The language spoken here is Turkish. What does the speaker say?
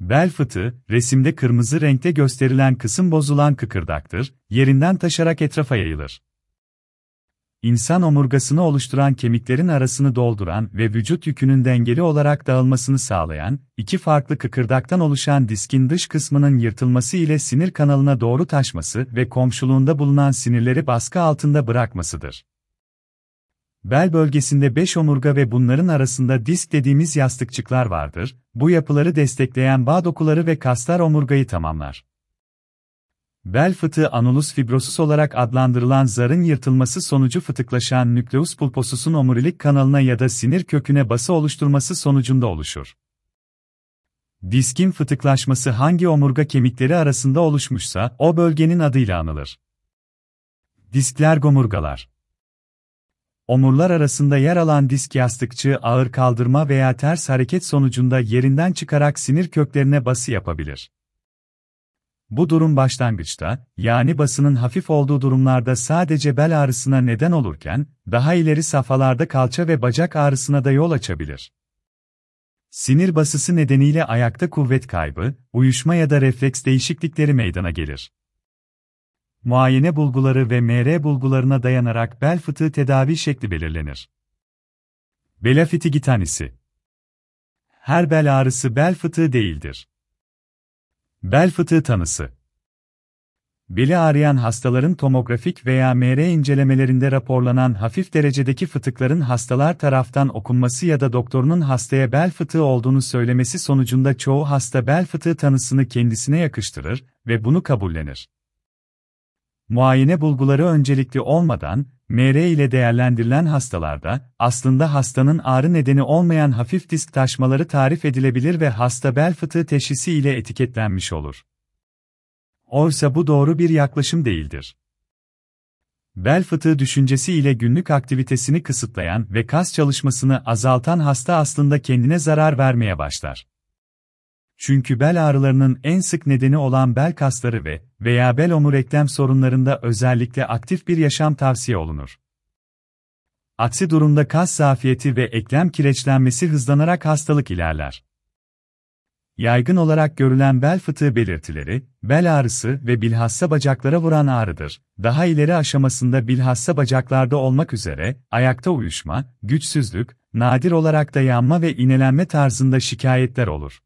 Bel fıtığı, resimde kırmızı renkte gösterilen kısım bozulan kıkırdaktır, yerinden taşarak etrafa yayılır. İnsan omurgasını oluşturan kemiklerin arasını dolduran ve vücut yükünün dengeli olarak dağılmasını sağlayan, iki farklı kıkırdaktan oluşan diskin dış kısmının yırtılması ile sinir kanalına doğru taşması ve komşuluğunda bulunan sinirleri baskı altında bırakmasıdır. Bel bölgesinde 5 omurga ve bunların arasında disk dediğimiz yastıkçıklar vardır, bu yapıları destekleyen bağ dokuları ve kaslar omurgayı tamamlar. Bel fıtığı anulus fibrosus olarak adlandırılan zarın yırtılması sonucu fıtıklaşan nükleus pulposusun omurilik kanalına ya da sinir köküne bası oluşturması sonucunda oluşur. Diskin fıtıklaşması hangi omurga kemikleri arasında oluşmuşsa o bölgenin adıyla anılır. Diskler gomurgalar Omurlar arasında yer alan disk yastıkçı ağır kaldırma veya ters hareket sonucunda yerinden çıkarak sinir köklerine bası yapabilir. Bu durum başlangıçta, yani basının hafif olduğu durumlarda sadece bel ağrısına neden olurken, daha ileri safhalarda kalça ve bacak ağrısına da yol açabilir. Sinir basısı nedeniyle ayakta kuvvet kaybı, uyuşma ya da refleks değişiklikleri meydana gelir. Muayene bulguları ve MR bulgularına dayanarak bel fıtığı tedavi şekli belirlenir. Belafiti tanisi Her bel ağrısı bel fıtığı değildir. Bel fıtığı tanısı Beli ağrıyan hastaların tomografik veya MR incelemelerinde raporlanan hafif derecedeki fıtıkların hastalar taraftan okunması ya da doktorunun hastaya bel fıtığı olduğunu söylemesi sonucunda çoğu hasta bel fıtığı tanısını kendisine yakıştırır ve bunu kabullenir. Muayene bulguları öncelikli olmadan, MR ile değerlendirilen hastalarda, aslında hastanın ağrı nedeni olmayan hafif disk taşmaları tarif edilebilir ve hasta bel fıtığı teşhisi ile etiketlenmiş olur. Oysa bu doğru bir yaklaşım değildir. Bel fıtığı düşüncesi ile günlük aktivitesini kısıtlayan ve kas çalışmasını azaltan hasta aslında kendine zarar vermeye başlar. Çünkü bel ağrılarının en sık nedeni olan bel kasları ve veya bel omur eklem sorunlarında özellikle aktif bir yaşam tavsiye olunur. Aksi durumda kas zafiyeti ve eklem kireçlenmesi hızlanarak hastalık ilerler. Yaygın olarak görülen bel fıtığı belirtileri, bel ağrısı ve bilhassa bacaklara vuran ağrıdır. Daha ileri aşamasında bilhassa bacaklarda olmak üzere, ayakta uyuşma, güçsüzlük, nadir olarak da yanma ve inelenme tarzında şikayetler olur.